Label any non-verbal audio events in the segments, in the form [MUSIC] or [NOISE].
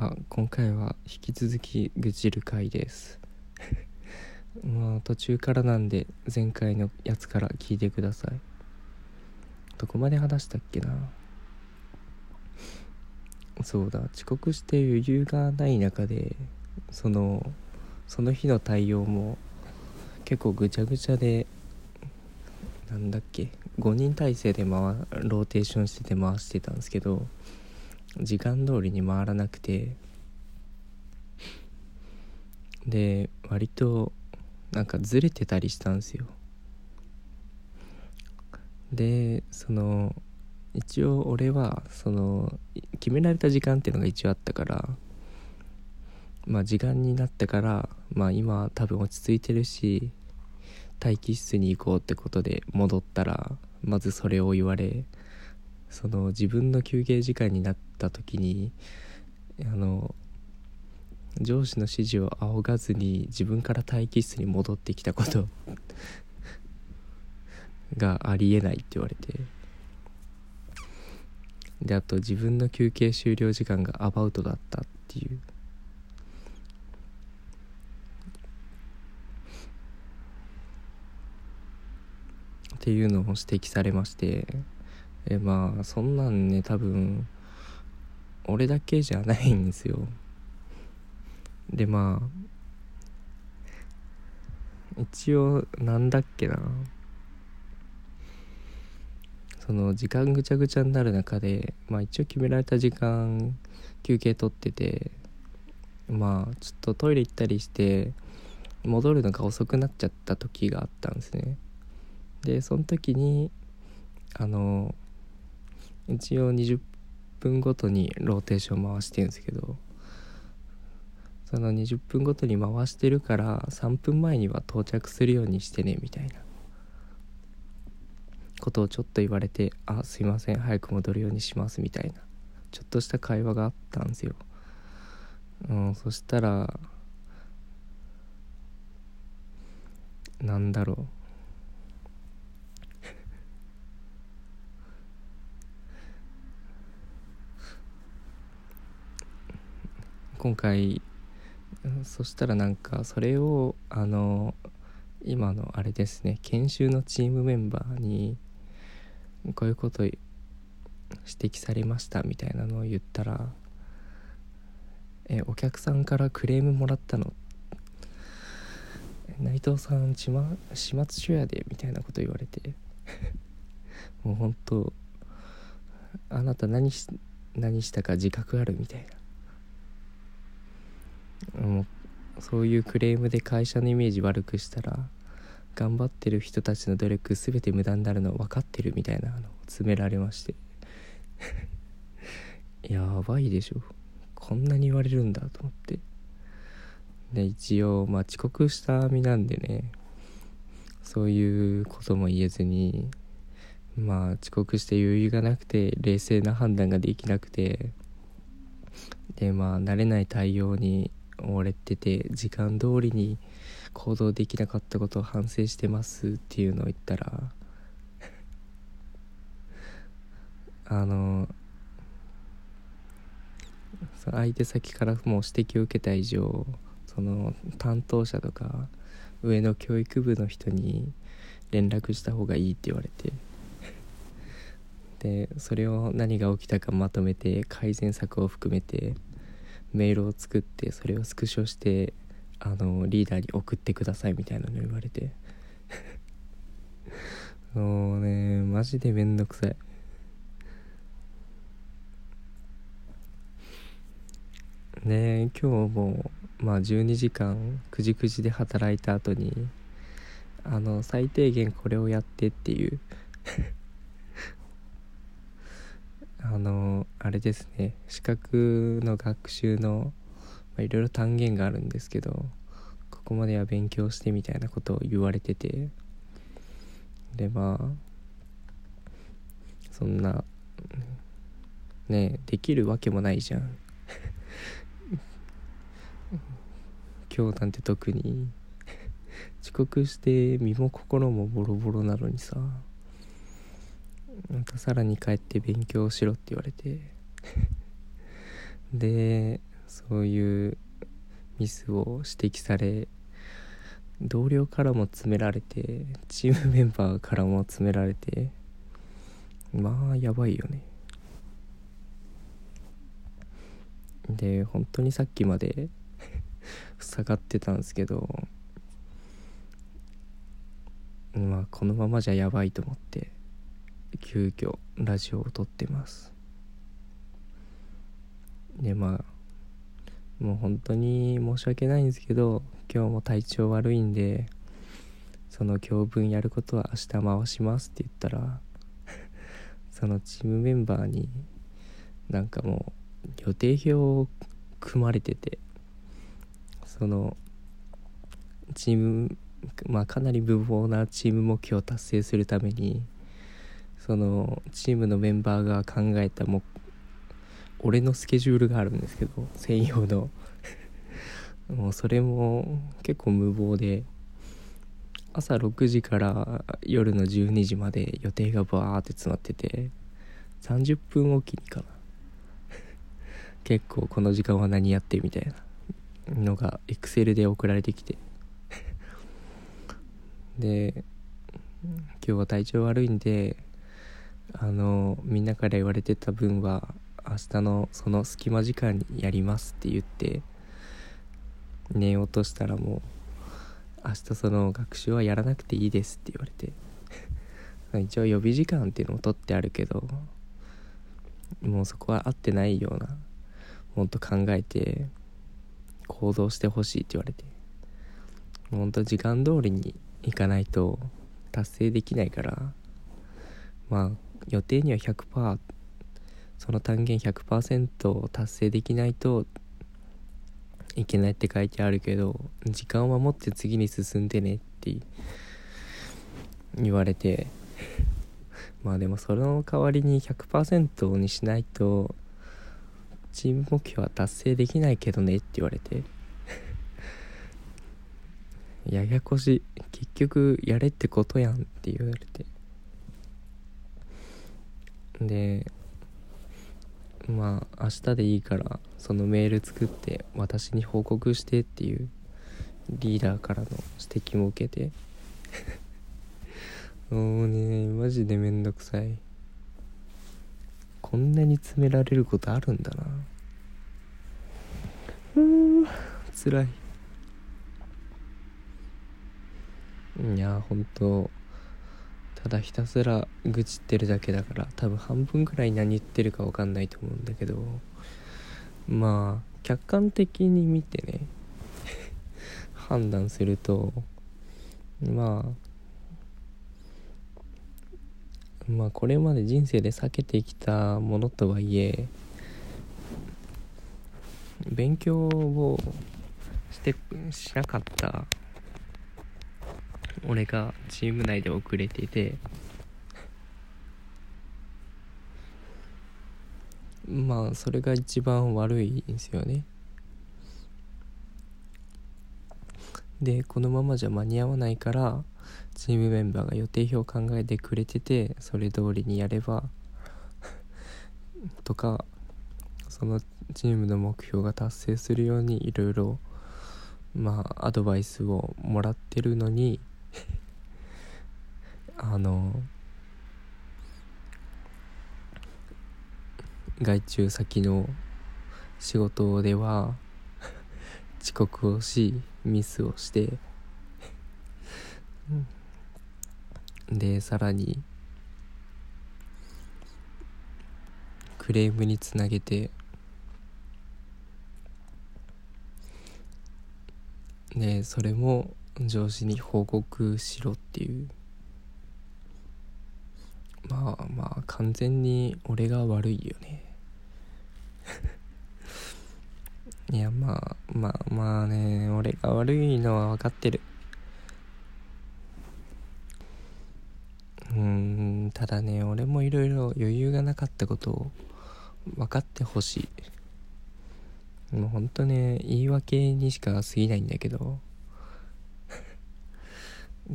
あ今回は引き続き愚痴る回です。[LAUGHS] まあ途中からなんで前回のやつから聞いてください。どこまで話したっけな？そうだ遅刻して余裕がない中でそのその日の対応も結構ぐちゃぐちゃでなんだっけ5人体制で回ローテーションしてて回してたんですけど時間通りに回らなくて。で割となんかずれてたりしたんですよ。でその一応俺はその決められた時間っていうのが一応あったからまあ時間になってからまあ今多分落ち着いてるし待機室に行こうってことで戻ったらまずそれを言われその自分の休憩時間になった時にあの上司の指示を仰がずに自分から待機室に戻ってきたこと [LAUGHS] がありえないって言われて。であと自分の休憩終了時間がアバウトだったっていう。っていうのを指摘されまして。えまあそんなんね多分俺だけじゃないんですよ。でまあ一応なんだっけな。その時間ぐちゃぐちゃになる中でまあ一応決められた時間休憩取っててまあちょっとトイレ行ったりして戻るのが遅くなっちゃった時があったんですね。でその時にあの一応20分ごとにローテーション回してるんですけどその20分ごとに回してるから3分前には到着するようにしてねみたいな。ことをちょっと言われて「あすいません早く戻るようにします」みたいな。ちょっとした会話があったんですよ。うん、そしたらなんだろう。今回そしたらなんかそれをあの今のあれですね研修のチームメンバーにこういうこと指摘されましたみたいなのを言ったら「えお客さんからクレームもらったの?」内藤さん始末書やでみたいなこと言われて。[LAUGHS] もう本当あなた何し何したか自覚ある？みたいな。もうそういうクレームで会社のイメージ悪くしたら頑張ってる人たちの努力全て無駄になるの分かってるみたいなのを詰められまして。[LAUGHS] やばいでしょ。こんなに言われるんだと思って。で一応まあ遅刻した身なんでね。そういうことも言えずにまあ遅刻して余裕がなくて冷静な判断ができなくて。でまあ慣れない対応に追われてて時間通りに行動できなかったことを反省してますっていうのを言ったら [LAUGHS] あの相手先からもう指摘を受けた以上その担当者とか上の教育部の人に連絡した方がいいって言われて。でそれを何が起きたかまとめて改善策を含めてメールを作ってそれをスクショしてあのリーダーに送ってくださいみたいなの言われて。[LAUGHS] もうねマジでめんどくさい。ね今日もまあ12時間9時9時で働いた後にあの最低限これをやってっていう。[LAUGHS] あのあれですね。資格の学習のいろいろ単元があるんですけどここまでは勉強してみたいなことを言われてて。でまあそんなねできるわけもないじゃん。今日なんて特に。遅刻して身も心もボロボロなのにさ。またさらに帰って勉強しろって言われて。[LAUGHS] でそういうミスを指摘され同僚からも詰められてチームメンバーからも詰められてまあやばいよね。で本当にさっきまで [LAUGHS] 塞がってたんですけどまあこのままじゃやばいと思って急遽ラジオを撮ってます。でまあもう本当に申し訳ないんですけど今日も体調悪いんでその教分やることは明日回しますって言ったら [LAUGHS] そのチームメンバーになんかもう予定表を組まれててそのチームまあかなり無謀なチーム目標を達成するためにそのチームのメンバーが考えたも俺のスケジュールがあるんですけど専用の。[LAUGHS] もうそれも結構無謀で朝6時から夜の12時まで予定がバーって詰まってて30分おきにかな。[LAUGHS] 結構この時間は何やってみたいなのが Excel で送られてきて。[LAUGHS] で今日は体調悪いんであのみんなから言われてた分は明日のその隙間時間にやりますって言って寝ようとしたらもう明日その学習はやらなくていいですって言われて。[LAUGHS] 一応予備時間っていうのも取ってあるけどもうそこは合ってないようなもっと考えて行動してほしいって言われて。ほんと時間通りに行かないと達成できないからまあ予定には100%その単元100%を達成できないといけないって書いてあるけど時間を守って次に進んでねって言われてまあでもその代わりに100%にしないとチーム目標は達成できないけどねって言われて。[LAUGHS] ややこしい。結局やれってことやんって言われて。でまあ明日でいいからそのメール作って私に報告してっていうリーダーからの指摘も受けて。[LAUGHS] もうねマジでめんどくさい。こんなに詰められることあるんだな。うん辛い。いやほんと。ただひたすら愚痴ってるだけだから多分半分くらい何言ってるか分かんないと思うんだけどまあ客観的に見てね [LAUGHS] 判断するとまあまあこれまで人生で避けてきたものとはいえ勉強をしてしなかった俺がチーム内で遅れててまあそれが一番悪いんですよね。でこのままじゃ間に合わないからチームメンバーが予定表を考えてくれててそれ通りにやれば [LAUGHS] とかそのチームの目標が達成するようにいろいろまあアドバイスをもらってるのにあの外注先の仕事では遅刻をしミスをしてでさらにクレームにつなげてでそれも上司に報告しろっていう。まあまあ完全に俺が悪いよね。[LAUGHS] いやまあまあまあね俺が悪いのは分かってる。うんただね俺もいろいろ余裕がなかったことを分かってほしい。もうほんとね言い訳にしか過ぎないんだけど。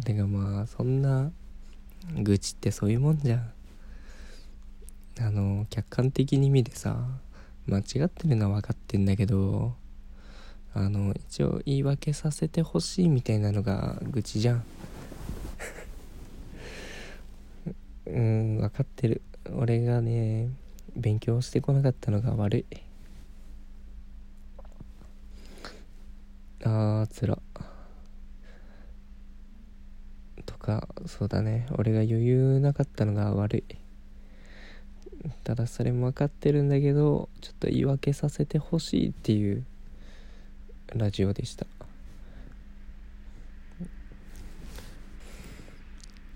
てかまあそんな愚痴ってそういうもんじゃん。あの客観的に見てさ間違ってるのは分かってんだけどあの一応言い訳させてほしいみたいなのが愚痴じゃん。[LAUGHS] うん分かってる。俺がね勉強してこなかったのが悪い。あーつらかそうだね。俺が余裕なかったのが悪い。ただそれも分かってるんだけどちょっと言い訳させてほしいっていうラジオでした。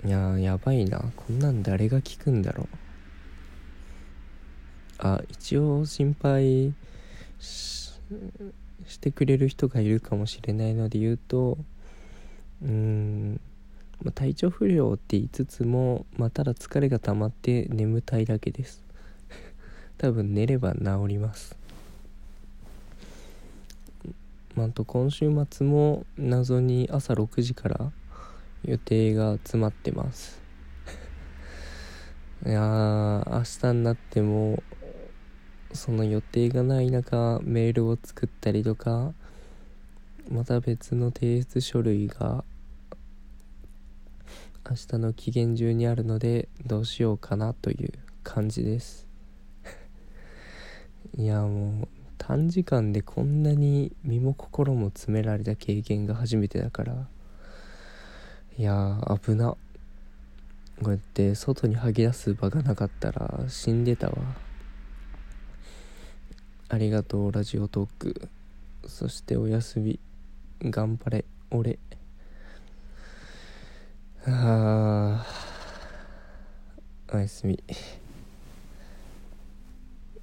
いややばいな。こんなん誰が聞くんだろう。あ一応心配してくれる人がいるかもしれないので言うとうんまあ体調不良って言いつつも、まあ、ただ疲れが溜まって眠たいだけです。[LAUGHS] 多分寝れば治ります。まあ、と今週末も謎に朝6時から予定が詰まってます。[LAUGHS] いやー明日になってもその予定がない中メールを作ったりとかまた別の提出書類が明日の期限中にあるのでどうしようかなという感じです。[LAUGHS] いやもう短時間でこんなに身も心も詰められた経験が初めてだから。いや危な。こうやって外に吐き出す場がなかったら死んでたわ。ありがとうラジオトーク。そしておやすみ。頑張れ俺。あーおやすみ。